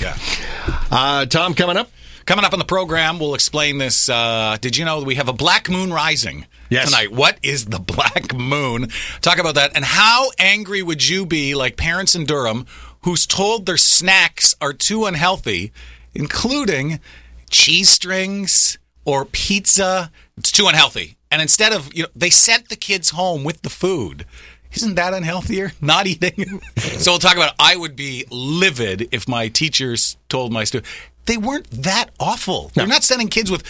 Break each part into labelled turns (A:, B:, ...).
A: Yeah.
B: Uh, Tom, coming up.
A: Coming up on the program, we'll explain this. Uh, did you know we have a black moon rising
B: Yes.
A: tonight? What is the black moon? Talk about that. And how angry would you be, like parents in Durham, who's told their snacks are too unhealthy, including cheese strings or pizza? It's too unhealthy. And instead of, you know, they sent the kids home with the food. Isn't that unhealthier? Not eating. so we'll talk about. I would be livid if my teachers told my students they weren't that awful. They're not sending kids with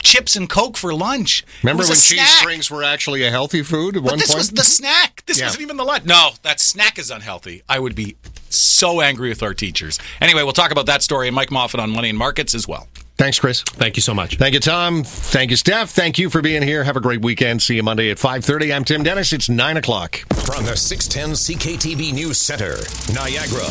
A: chips and coke for lunch.
B: Remember when
A: a
B: cheese
A: snack.
B: strings were actually a healthy food at
A: But
B: one
A: this
B: point?
A: was the snack. This
B: Yeah.
A: wasn't even the lunch. No, that snack is unhealthy. I would be so angry with our teachers. Anyway, we'll talk about that story and Mike Moffatt on money and markets as well.
B: Thanks, Chris.
C: Thank you so much.
B: Thank you, Tom. Thank you, Steph. Thank you for being here. Have a great weekend. See you Monday at 5.30. I'm Tim Dennis. It's 9 o'clock.
D: From the 610 CKTB News Center, Niagara.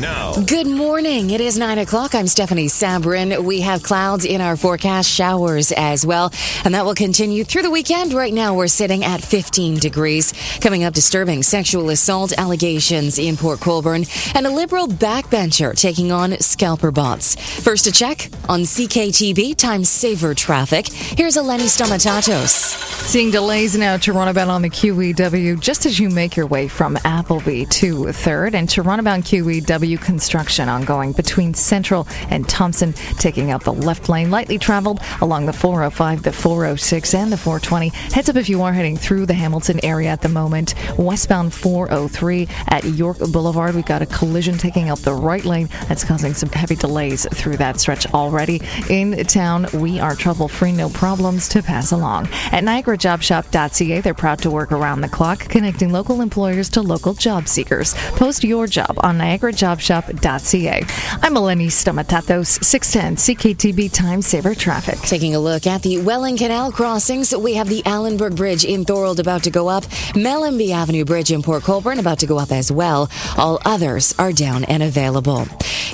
D: Now,
E: Good morning. It is 9 o'clock. I'm Stephanie Sabrin. We have clouds in our forecast, showers as well, and that will continue through the weekend. Right now, we're sitting at 15 degrees. Coming up, disturbing sexual assault allegations in Port Colborne, and a liberal backbencher taking on scalper bots. First, a check on CKTB time saver traffic. Here's Eleni Stomatatos.
F: Seeing delays now to runabout on the QEW just as you make your way from Appleby to 3rd and to runabout QEW construction ongoing between Central and Thompson, taking out the left lane. Lightly traveled along the 405, the 406, and the 420. Heads up if you are heading through the Hamilton area at the moment. Westbound 403 at York Boulevard, we've got a collision taking out the right lane that's causing some heavy delays through that stretch already. In town, we are trouble free, no problems to pass along. At NiagaraJobShop.ca, they're proud to work around the clock, connecting local employers to local job seekers. Post your job on NiagaraJobShop.ca. I'm Eleni Stomatatos, 610 CKTB Time Saver Traffic.
E: Taking a look at the Welland Canal crossings, we have the Allanburg Bridge in Thorold about to go up, Mellanby Avenue Bridge in Port Colborne about to go up as well. All others are down and available.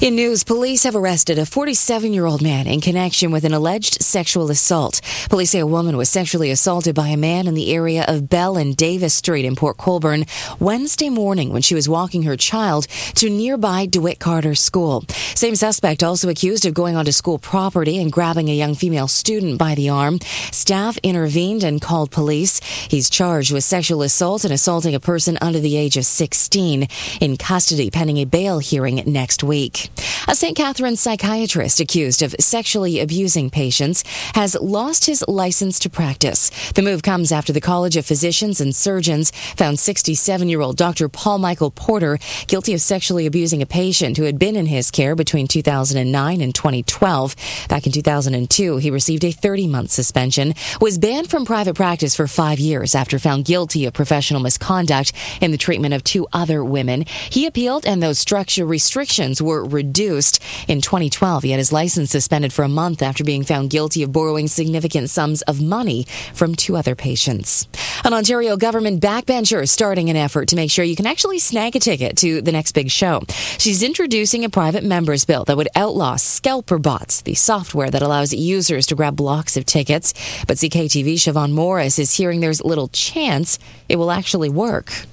E: In news, police have arrested a 47 year old man in connection with an alleged sexual assault. Police say a woman was sexually assaulted by a man in the area of Bell and Davis Street in Port Colborne Wednesday morning when she was walking her child to nearby DeWitt Carter School. Same suspect also accused of going onto school property and grabbing a young female student by the arm. Staff intervened and called police. He's charged with sexual assault and assaulting a person under the age of 16 in custody pending a bail hearing next week. A St. Catharines psychiatrist accused of sexually abusing patients has lost his license to practice. The move comes after the College of Physicians and Surgeons found 67 year old Dr. Paul Michael Porter guilty of sexually abusing a patient who had been in his care between 2009 and 2012. Back in 2002, he received a 30 month suspension, was banned from private practice for five years after found guilty of professional misconduct in the treatment of two other women. He appealed and those structure restrictions were reduced. In 2012, he had his license suspended for a month after being found guilty of borrowing significant sums of money from two other patients. An Ontario government backbencher is starting an effort to make sure you can actually snag a ticket to the next big show. She's introducing a private members bill that would outlaw scalper bots, the software that allows users to grab blocks of tickets. But CKTB Siobhan Morris is hearing there's little chance it will actually work.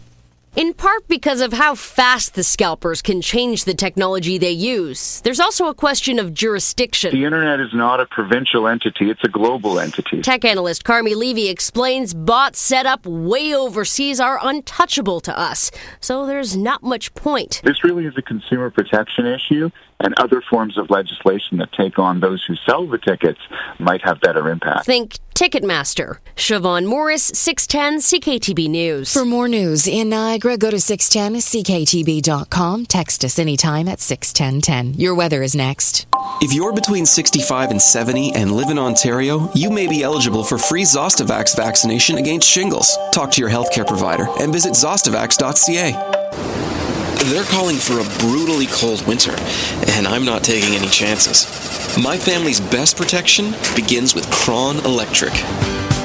G: In part because of how fast the scalpers can change the technology they use. There's also a question of jurisdiction.
H: The internet is not a provincial entity, it's a global entity.
G: Tech analyst Carmi Levy explains bots set up way overseas are untouchable to us, so there's not much point.
H: This really is a consumer protection issue, and other forms of legislation that take on those who sell the tickets might have better impact.
G: Think Ticketmaster. Siobhan Morris, 610 CKTB News.
E: For more news in Niagara, go to 610ckTB.com. Text us anytime at 61010. Your weather is next.
I: If you're between 65 and 70 and live in Ontario, you may be eligible for free Zostavax vaccination against shingles. Talk to your healthcare provider and visit zostavax.ca. They're calling for a brutally cold winter, and I'm not taking any chances. My family's best protection begins with Kraun Electric.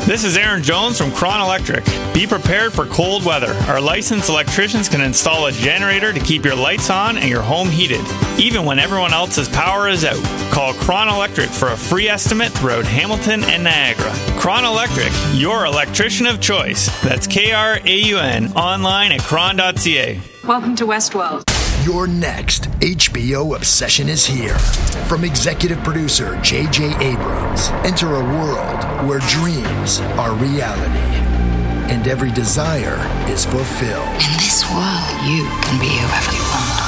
J: This is Aaron Jones from Kraun Electric. Be prepared for cold weather. Our licensed electricians can install a generator to keep your lights on and your home heated, even when everyone else's power is out. Call Kraun Electric for a free estimate throughout Hamilton and Niagara. Kraun Electric, your electrician of choice. That's K R A U N, online at kraun.ca.
K: Welcome to Westworld.
C: Your next HBO obsession is here. From executive producer J.J. Abrams, enter a world where dreams are reality and every desire is fulfilled.
K: In this world, you can be whoever you want.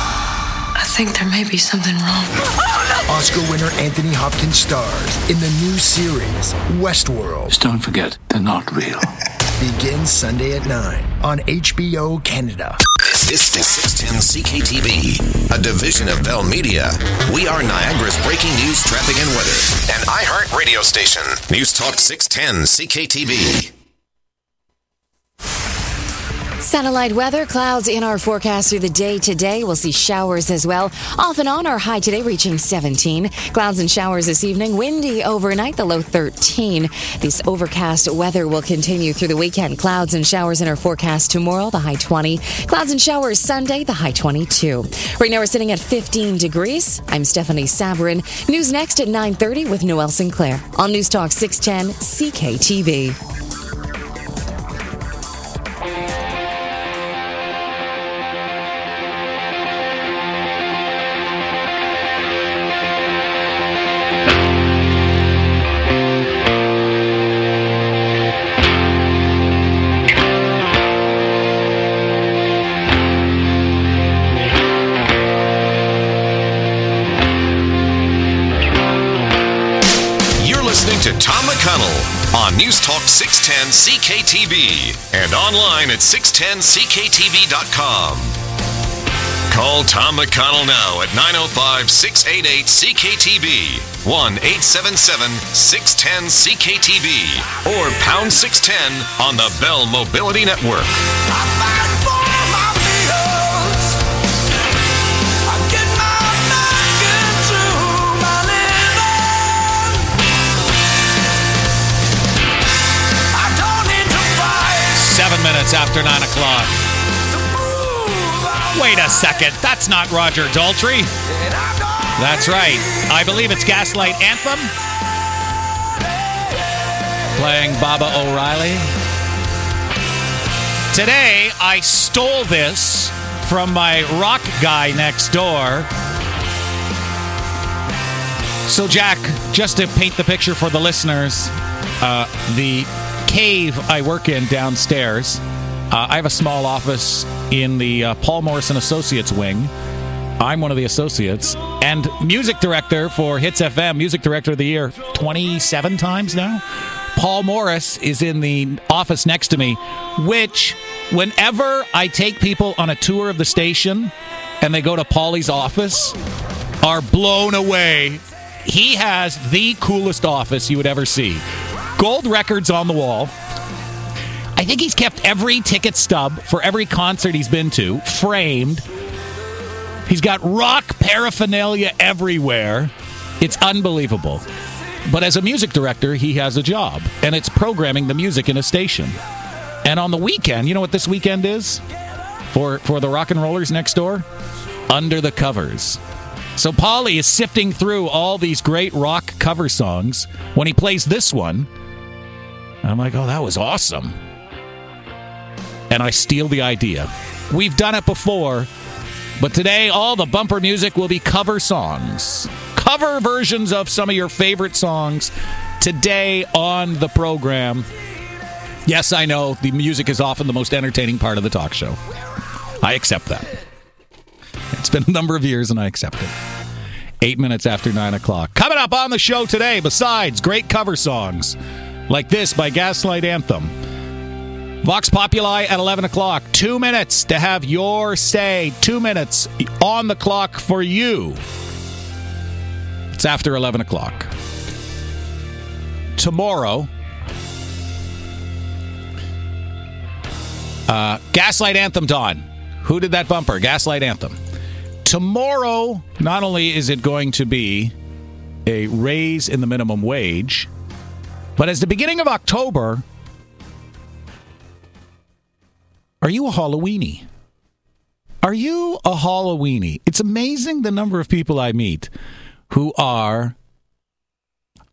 K: I think there may be something wrong.
C: Oscar winner Anthony Hopkins stars in the new series Westworld.
L: Just don't forget, they're not real.
C: Begins Sunday at 9 on HBO Canada.
D: This is 610 CKTB, a division of Bell Media. We are Niagara's breaking news, traffic, and weather. An iHeart radio station. News Talk 610 CKTB.
E: Satellite weather clouds in our forecast through the day today. We'll see showers as well. Off and on, our high today reaching 17. Clouds and showers this evening. Windy overnight, the low 13. This overcast weather will continue through the weekend. Clouds and showers in our forecast tomorrow, the high 20. Clouds and showers Sunday, the high 22. Right now we're sitting at 15 degrees. I'm Stephanie Sabrin. News next at 9:30 with Noel Sinclair on News Talk 610
D: CKTB. Tom McConnell on News Talk 610 CKTB and online at 610CKTB.com. Call Tom McConnell now at 905 688 CKTB, 1 877 610 CKTB, or pound 610 on the Bell Mobility Network.
A: Minutes after nine o'clock. Wait a second. That's not Roger Daltrey. That's right. I believe it's Gaslight Anthem. Playing Baba O'Riley. Today, I stole this from my rock guy next door. So, Jack, just to paint the picture for the listeners, uh, the cave I work in downstairs, uh, I have a small office in the uh, Paul Morrison Associates wing. I'm one of the associates and music director for Hits FM, music director of the year 27 times now. Paul Morris is in the office next to me, which, whenever I take people on a tour of the station and they go to Paulie's office, are blown away. He has the coolest office you would ever see. Gold records on the wall. Think he's kept every ticket stub for every concert he's been to framed. He's got rock paraphernalia everywhere. It's unbelievable. But as a music director, he has a job, and it's programming the music in a station. And on the weekend, you know what this weekend is for for the rock and rollers next door? Under the covers. So Polly is sifting through all these great rock cover songs. When he plays this one, I'm like, "Oh, that was awesome." And I steal the idea. We've done it before, but today all the bumper music will be cover songs. Cover versions of some of your favorite songs today on the program. Yes, I know the music is often the most entertaining part of the talk show. I accept that. It's been a number of years and I accept it. Eight minutes after nine o'clock. Coming up on the show today, besides great cover songs like this by Gaslight Anthem. Vox Populi at 11 o'clock. Two minutes to have your say. Two minutes on the clock for you. It's after 11 o'clock. Tomorrow, uh, Gaslight Anthem Dawn. Who did that bumper? Gaslight Anthem. Tomorrow, not only is it going to be a raise in the minimum wage, but as the beginning of October, are you a Halloweenie? Are you a Halloweenie? It's amazing the number of people I meet who are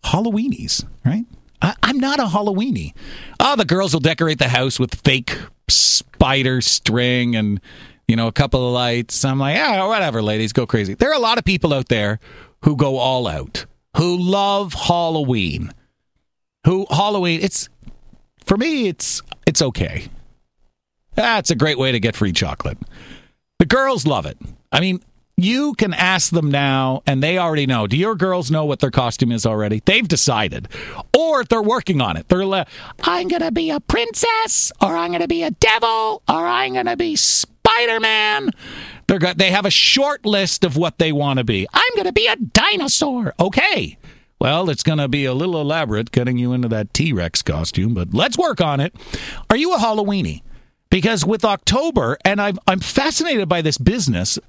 A: Halloweenies, right? I, I'm not a Halloweenie. Oh, ah, the girls will decorate the house with fake spider string and you know, a couple of lights. I'm like, yeah, whatever, ladies, go crazy. There are a lot of people out there who go all out, who love Halloween. Who Halloween? It's for me. It's it's okay. That's a great way to get free chocolate. The girls love it. I mean, you can ask them now, and they already know. Do your girls know what their costume is already? They've decided, or they're working on it. They're like, I'm gonna be a princess, or I'm gonna be a devil, or I'm gonna be Spider Man. They're got, they have a short list of what they want to be. I'm gonna be a dinosaur. Okay. Well, it's going to be a little elaborate getting you into that T Rex costume, but let's work on it. Are you a Halloweenie? Because with October, and I'm, I'm fascinated by this business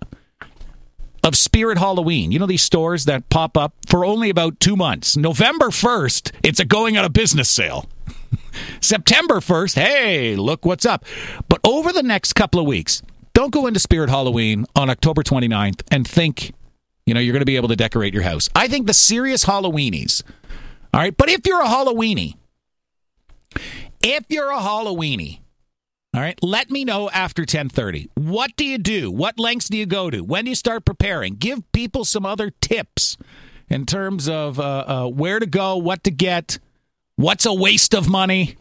A: of Spirit Halloween. You know, these stores that pop up for only about two months. November 1st, it's a going out of business sale. September 1st, hey, look what's up. But over the next couple of weeks, don't go into Spirit Halloween on October 29th and think you know, you're going to be able to decorate your house. I think the serious Halloweenies. All right. But if you're a Halloweenie, if you're a Halloweenie, all right, let me know after 10:30. What do you do? What lengths do you go to? When do you start preparing? Give people some other tips in terms of uh, uh, where to go, what to get, what's a waste of money.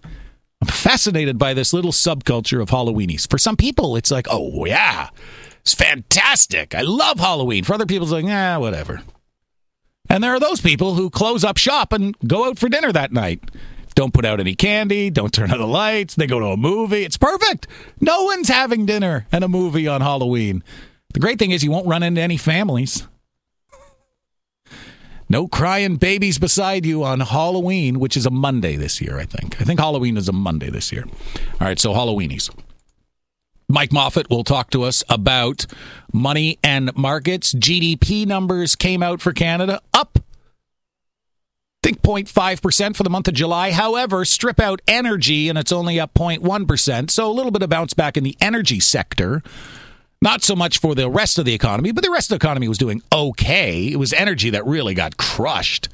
A: I'm fascinated by this little subculture of Halloweenies. For some people, it's like, oh yeah, it's fantastic. I love Halloween. For other people, it's like, yeah, whatever. And there are those people who close up shop and go out for dinner that night. Don't put out any candy. Don't turn on the lights. They go to a movie. It's perfect. No one's having dinner and a movie on Halloween. The great thing is you won't run into any families. No crying babies beside you on Halloween, which is a Monday this year, I think. I think Halloween is a Monday this year. All right, so Halloweenies. Mike Moffatt will talk to us about money and markets. GDP numbers came out for Canada up. Think 0.5% for the month of July. However, strip out energy and it's only up 0.1%. So a little bit of bounce back in the energy sector. Not so much for the rest of the economy, but the rest of the economy was doing okay. It was energy that really got crushed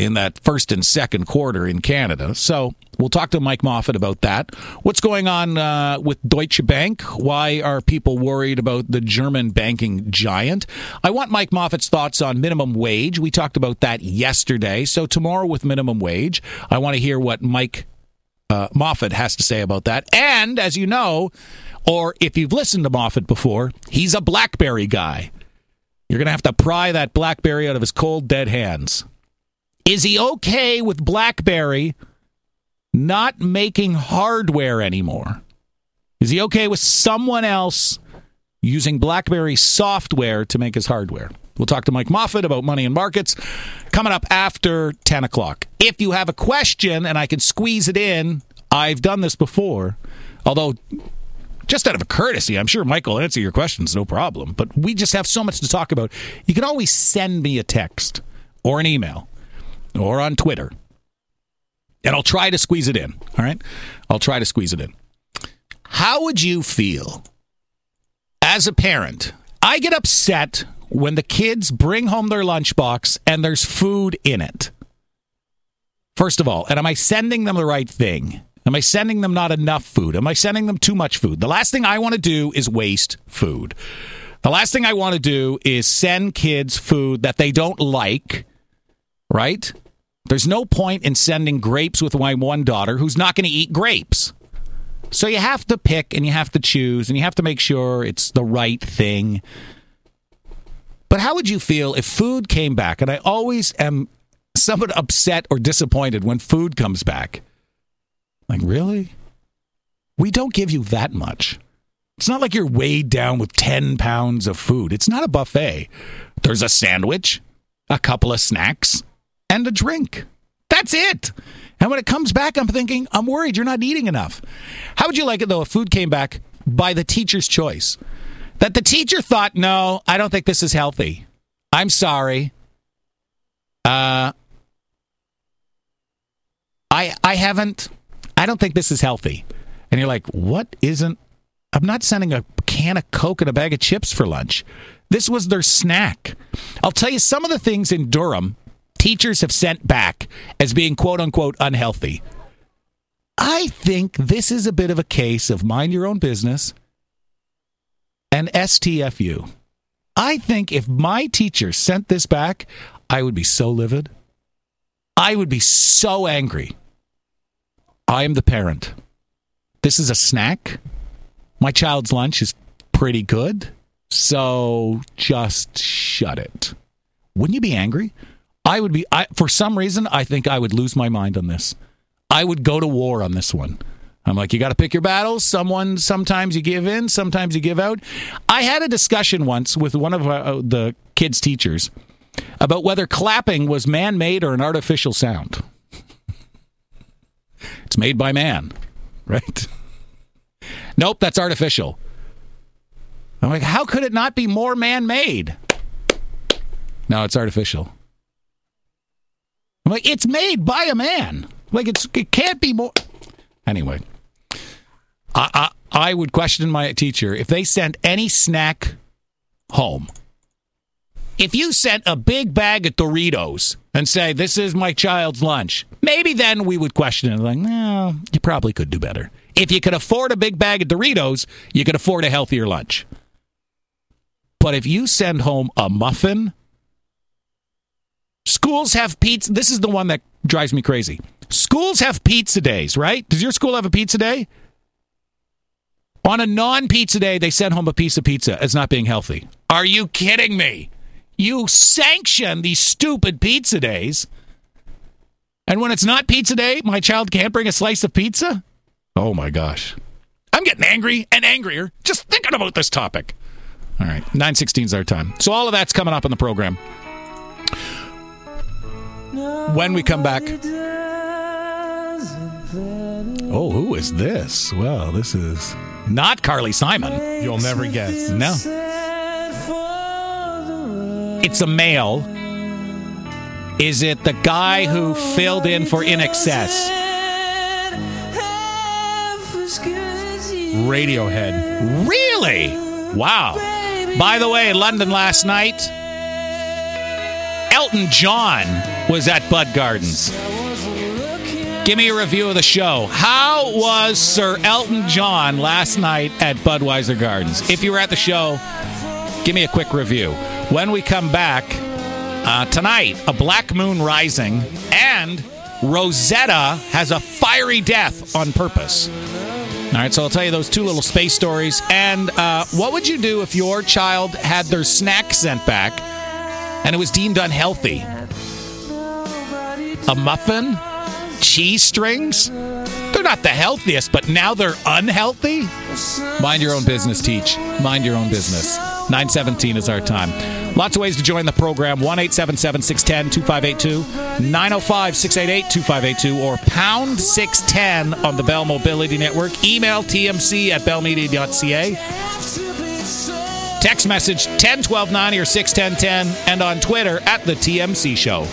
A: in that first and second quarter in Canada. So we'll talk to Mike Moffatt about that. What's going on uh, with Deutsche Bank? Why are people worried about the German banking giant? I want Mike Moffatt's thoughts on minimum wage. We talked about that yesterday. So tomorrow with minimum wage, I want to hear what Mike uh, Moffatt has to say about that. And as you know, or if you've listened to Moffatt before, he's a BlackBerry guy. You're going to have to pry that BlackBerry out of his cold, dead hands. Is he okay with BlackBerry not making hardware anymore? Is he okay with someone else using BlackBerry software to make his hardware? We'll talk to Mike Moffatt about money and markets coming up after 10 o'clock. If you have a question and I can squeeze it in, I've done this before, although just out of a courtesy, I'm sure Mike will answer your questions, no problem. But we just have so much to talk about. You can always send me a text or an email or on Twitter. And I'll try to squeeze it in. All right. I'll try to squeeze it in. How would you feel as a parent? I get upset when the kids bring home their lunchbox and there's food in it. First of all, and am I sending them the right thing? Am I sending them not enough food? Am I sending them too much food? The last thing I want to do is waste food. The last thing I want to do is send kids food that they don't like right? There's no point in sending grapes with my one daughter who's not going to eat grapes. So you have to pick and you have to choose and you have to make sure it's the right thing. But how would you feel if food came back? And I always am somewhat upset or disappointed when food comes back. Like, really? We don't give you that much. It's not like you're weighed down with 10 pounds of food. It's not a buffet. There's a sandwich, a couple of snacks, and a drink. That's it. And when it comes back, I'm thinking, I'm worried you're not eating enough. How would you like it though if food came back by the teacher's choice? That the teacher thought, no, I don't think this is healthy. I'm sorry. Uh, I I haven't. I don't think this is healthy. And you're like, what isn't? I'm not sending a can of Coke and a bag of chips for lunch. This was their snack. I'll tell you some of the things in Durham teachers have sent back as being quote unquote unhealthy. I think this is a bit of a case of mind your own business. and STFU. I think if my teacher sent this back, I would be so livid. I would be so angry. I am the parent. This is a snack. My child's lunch is pretty good. So just shut it. Wouldn't you be angry? I would be I for some reason I think I would lose my mind on this. I would go to war on this one. I'm like, you got to pick your battles. Someone, sometimes you give in, sometimes you give out. I had a discussion once with one of uh, the kids' teachers about whether clapping was man made or an artificial sound. it's made by man, right? Nope, that's artificial. I'm like, how could it not be more man made? No, it's artificial. I'm like, it's made by a man. Like, it's it can't be more. Anyway, I, I, I would question my teacher if they sent any snack home. If you sent a big bag of Doritos and say, This is my child's lunch, maybe then we would question it. Like, no, you probably could do better. If you could afford a big bag of Doritos, you could afford a healthier lunch. But if you send home a muffin, schools have pizza. This is the one that drives me crazy. Schools have pizza days, right? Does your school have a pizza day? On a non pizza day, they send home a piece of pizza as not being healthy. Are you kidding me? You sanction these stupid pizza days. And when it's not pizza day, my child can't bring a slice of pizza? Oh my gosh. I'm getting angry and angrier just thinking about this topic. All right, 916 is our time. So all of that's coming up in the program. When we come back. Oh, who is this? Well, this is not Carly Simon.
B: You'll never guess.
A: No. It's a male. Is it the guy who filled in for INXS?
B: Radiohead.
A: Really? Wow. By the way, London last night, Elton John was at Bud Gardens. Give me a review of the show. How was Sir Elton John last night at Budweiser Gardens? If you were at the show, give me a quick review. When we come back uh, tonight, a black moon rising, and Rosetta has a fiery death on purpose. All right, so I'll tell you those two little space stories. And uh, what would you do if your child had their snack sent back and it was deemed unhealthy? A muffin? Cheese strings? They're not the healthiest, but now they're unhealthy? Mind your own business, teach. Mind your own business. 917 is our time. Lots of ways to join the program 1 877 610 2582, 905 688 2582, or pound 610 on the Bell Mobility Network. Email tmc at bellmedia.ca. Text message 101290 or 61010, and on Twitter at The TMC Show.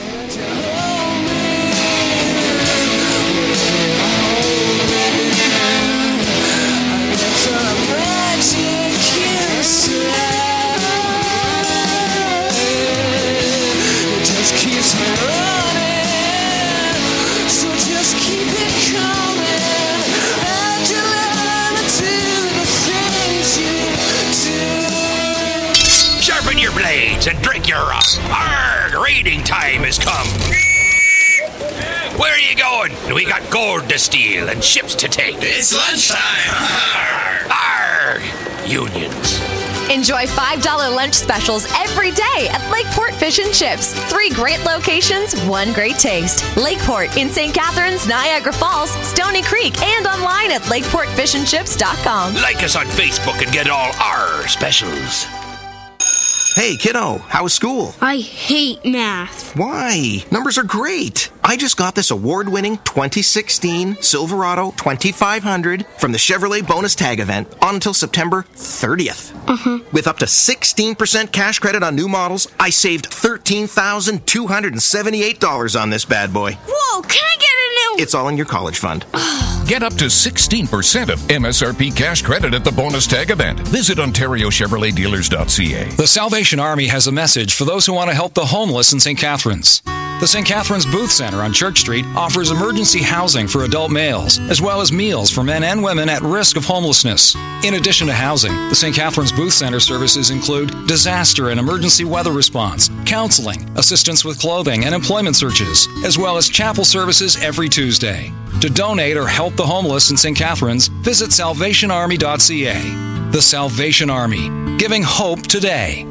M: Blades and drink your uh, Arg! Raiding time has come. Where are you going? We got gold to steal and ships to take.
N: It's lunchtime.
M: Arg! Unions.
O: Enjoy $5 lunch specials every day at Lakeport Fish and Chips. Three great locations, one great taste. Lakeport in St. Catharines, Niagara Falls, Stoney Creek, and online at lakeportfishandchips.com.
M: Like us on Facebook and get all our specials.
P: Hey, kiddo, how was school?
Q: I hate math.
P: Why? Numbers are great. I just got this award winning 2016 Silverado 2500 from the Chevrolet bonus tag event on until September 30th.
Q: Uh-huh.
P: With up to 16% cash credit on new models, I saved $13,278 on this bad boy.
Q: Whoa, can I get?
P: It's all in your college fund.
R: Get up to 16% of MSRP cash credit at the bonus tag event. Visit OntarioChevroletDealers.ca.
S: The Salvation Army has a message for those who want to help the homeless in St. Catharines.
N: The St. Catharines Booth Center on Church Street offers emergency housing for adult males, as well as meals for men and women at risk of homelessness. In addition to housing, the St. Catharines Booth Center services include disaster and emergency weather response, counseling, assistance with clothing and employment searches, as well as chapel services every Tuesday. To donate or help the homeless in St. Catharines, visit salvationarmy.ca. The Salvation Army, giving hope today.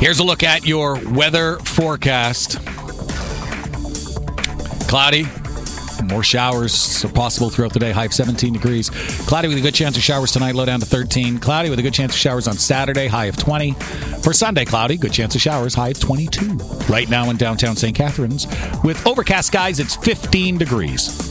A: Here's a look at your weather forecast. Cloudy. More showers are possible throughout the day. High of 17 degrees. Cloudy with a good chance of showers tonight. Low down to 13. Cloudy with a good chance of showers on Saturday. High of 20. For Sunday, cloudy. Good chance of showers. High of 22. Right now in downtown St. Catharines. With overcast skies, it's 15 degrees.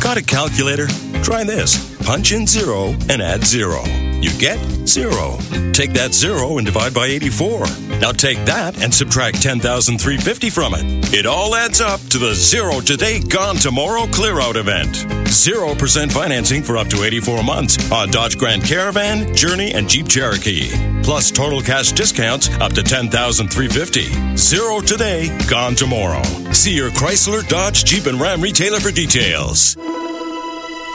S: Got a calculator? Try this. Punch in zero and add zero. You get zero. Take that zero and divide by 84. Now take that and subtract 10,350 from it. It all adds up to the zero today, gone tomorrow clear out event. 0% financing for up to 84 months on Dodge Grand Caravan, Journey, and Jeep Cherokee. Plus total cash discounts up to 10,350. Zero today, gone tomorrow. See your Chrysler, Dodge, Jeep, and Ram retailer for details.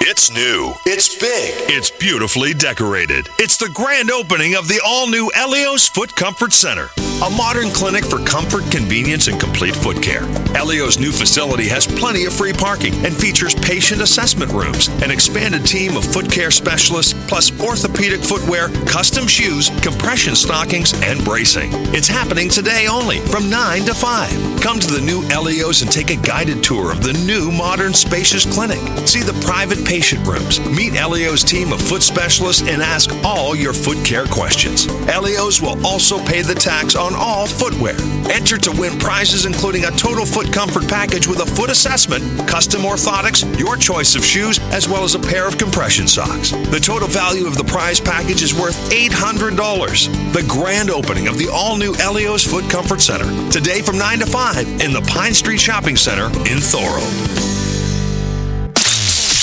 T: It's new. It's big. It's beautifully decorated. It's the grand opening of the all new Elios Foot Comfort Center, a modern clinic for comfort, convenience, and complete foot care. Elios' new facility has plenty of free parking and features patient assessment rooms, an expanded team of foot care specialists, plus orthopedic footwear, custom shoes, compression stockings, and bracing. It's happening today only from 9 to 5. Come to the new Elios and take a guided tour of the new modern spacious clinic. See the private patient rooms. Meet Elio's team of foot specialists and ask all your foot care questions. Elios will also pay the tax on all footwear. Enter to win prizes including a total foot comfort package with a foot assessment, custom orthotics, your choice of shoes, as well as a pair of compression socks. The total value of the prize package is worth $800. The grand opening of the all new Elios Foot Comfort Center. Today from 9 to 5 in the Pine Street Shopping Center in Thorold.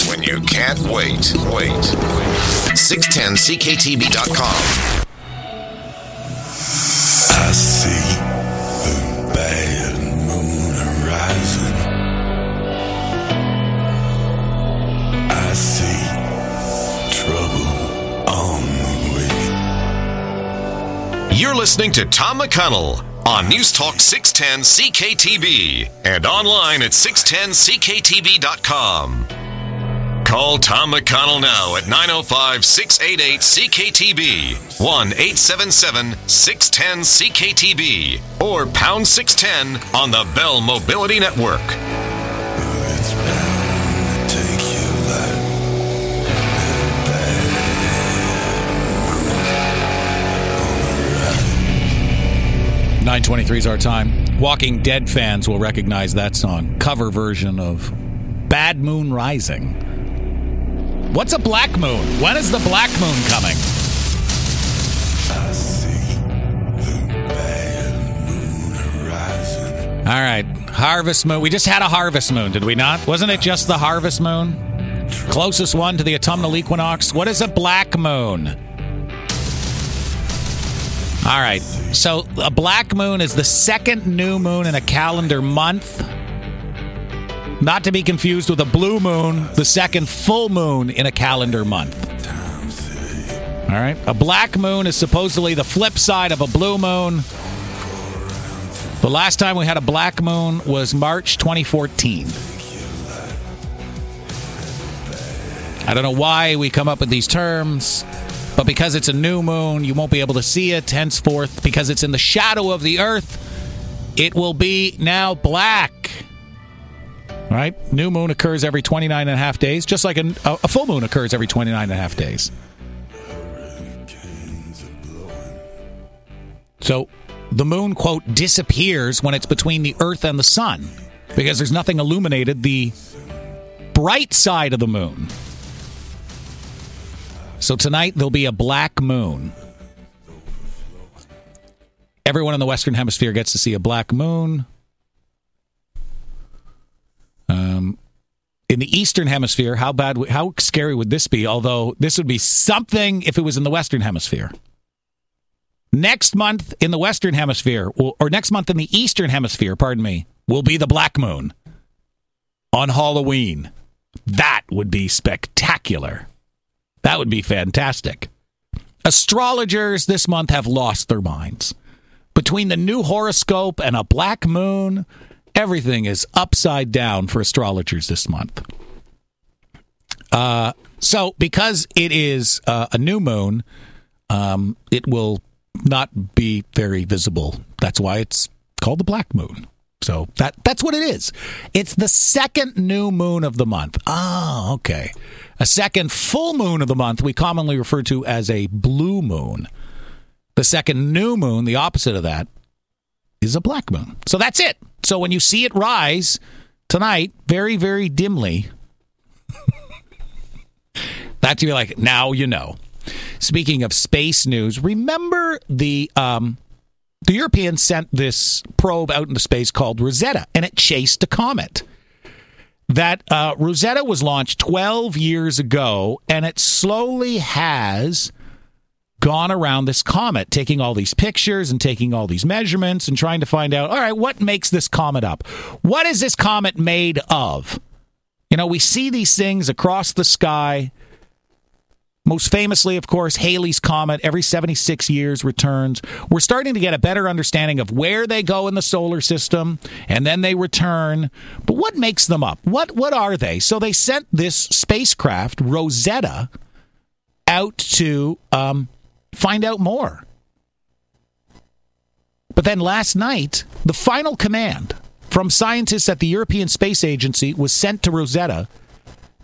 D: When you can't wait, wait.
L: 610ckTB.com.
D: You're listening to Tom McConnell on News Talk 610 CKTB and online at 610ckTB.com. Call Tom McConnell now at 905 688 CKTB, 1 877 610 CKTB, or pound 610 on the Bell Mobility Network.
A: Nine twenty-three is our time. Walking Dead fans will recognize that song. Cover version of Bad Moon Rising. What's a black moon? When is the black moon coming? All right, harvest moon. We just had a harvest moon, did we not? Wasn't it just the harvest moon? Closest one to the autumnal equinox. What is a black moon? All right, so a black moon is the second new moon in a calendar month. Not to be confused with a blue moon, the second full moon in a calendar month. All right. A black moon is supposedly the flip side of a blue moon. The last time we had a black moon was March 2014. I don't know why we come up with these terms, but because it's a new moon, you won't be able to see it henceforth. Because it's in the shadow of the earth, it will be now black. Right? New moon occurs every 29 and a half days, just like a, a full moon occurs every 29 and a half days. So the moon, quote, disappears when it's between the earth and the sun because there's nothing illuminated the bright side of the moon. So tonight there'll be a black moon. Everyone in the Western Hemisphere gets to see a black moon. Um, in the Eastern Hemisphere, how bad, how scary would this be? Although this would be something if it was in the Western Hemisphere. Next month in the Western Hemisphere, or next month in the Eastern Hemisphere, pardon me, will be the Black Moon on Halloween. That would be spectacular. That would be fantastic. Astrologers this month have lost their minds. Between the new horoscope and a black moon, everything is upside down for astrologers this month. Uh, so, because it is uh, a new moon, um, it will not be very visible. That's why it's called the black moon. So that that's what it is. It's the second new moon of the month. Ah, okay. A second full moon of the month we commonly refer to as a blue moon. The second new moon, the opposite of that, is a black moon. So that's it. So when you see it rise tonight, very, very dimly, that's you're like, now you know. Speaking of space news, remember the um, the Europeans sent this probe out into space called Rosetta, and it chased a comet. That uh, Rosetta was launched 12 years ago, and it slowly has gone around this comet, taking all these pictures and taking all these measurements and trying to find out, all right, what makes this comet up? What is this comet made of? You know, we see these things across the sky. Most famously, of course, Halley's Comet every 76 years returns. We're starting to get a better understanding of where they go in the solar system and then they return. But what makes them up? What what are they? So they sent this spacecraft, Rosetta, out to um, find out more. But then last night, the final command from scientists at the European Space Agency was sent to Rosetta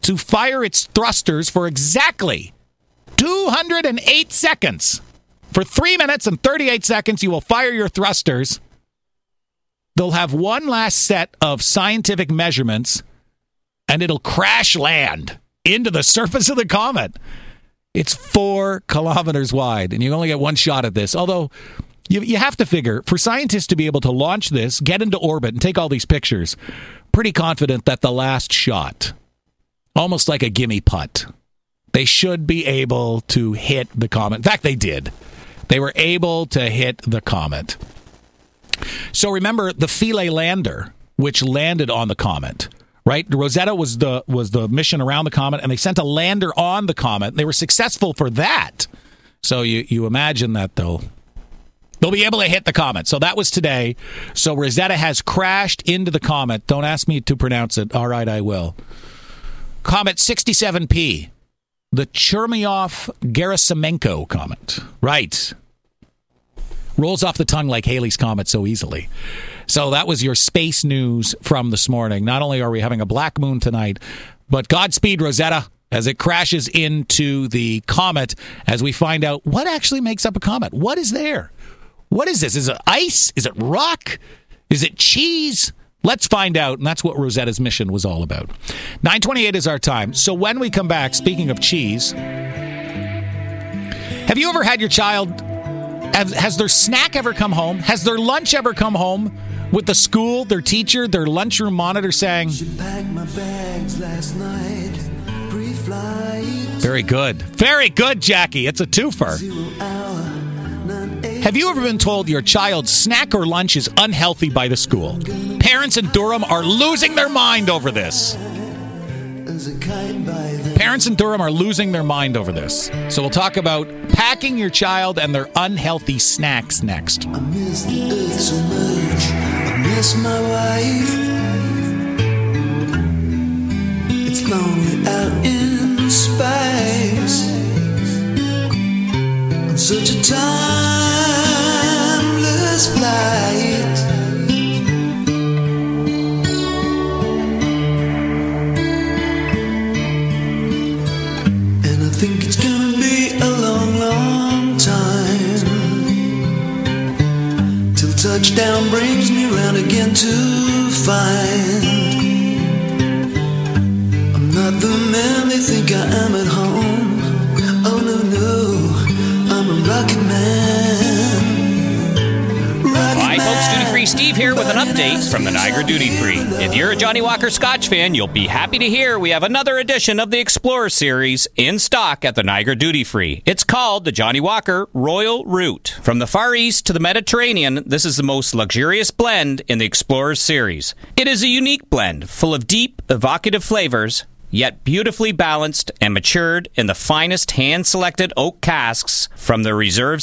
A: to fire its thrusters for exactly 208 seconds. For three minutes and 38 seconds, you will fire your thrusters. They'll have one last set of scientific measurements and it'll crash land into the surface of the comet. It's four kilometers wide, and you only get one shot at this. Although, you, you have to figure for scientists to be able to launch this, get into orbit, and take all these pictures, pretty confident that the last shot, almost like a gimme putt, they should be able to hit the comet. In fact, they did. They were able to hit the comet. So remember the Philae lander, which landed on the comet, right? Rosetta was the was the mission around the comet, and they sent a lander on the comet. They were successful for that. So you you imagine that they'll they'll be able to hit the comet. So that was today. So Rosetta has crashed into the comet. Don't ask me to pronounce it. All right, I will. Comet 67P, the Chermyov Gerasimenko comment. Right. Rolls off the tongue like Halley's Comet so easily. So that was your space news from this morning. Not only are we having a black moon tonight, but Godspeed Rosetta as it crashes into the comet as we find out what actually makes up a comet. What is there? What is this? Is it ice? Is it rock? Is it cheese? Let's find out. And that's what Rosetta's mission was all about. 928 is our time. So when we come back, speaking of cheese, have you ever had your child has, has their snack ever come home? Has their lunch ever come home with the school, their teacher, their lunchroom monitor saying, Very good. Very good, Jackie. It's a twofer. Have you ever been told your child's snack or lunch is unhealthy by the school? Parents in Durham are losing their mind over this. Parents in Durham are losing their mind over this. So we'll talk about packing your child and their unhealthy snacks next.
L: I miss the earth so much. I miss my wife. It's lonely out in space. Such a timeless flight. And I think it's gonna be a long, long time till touchdown brings me round again to find
U: from the Niagara Duty Free. If you're a Johnnie Walker Scotch fan, you'll be happy to hear we have another edition of the Explorer series in stock at the Niagara Duty Free. It's called the Johnnie Walker Royal Route. From the Far East to the Mediterranean, this is the most luxurious blend in the Explorer series. It is a unique blend full of deep, evocative flavors yet beautifully balanced and matured in the finest hand selected oak casks from the reserve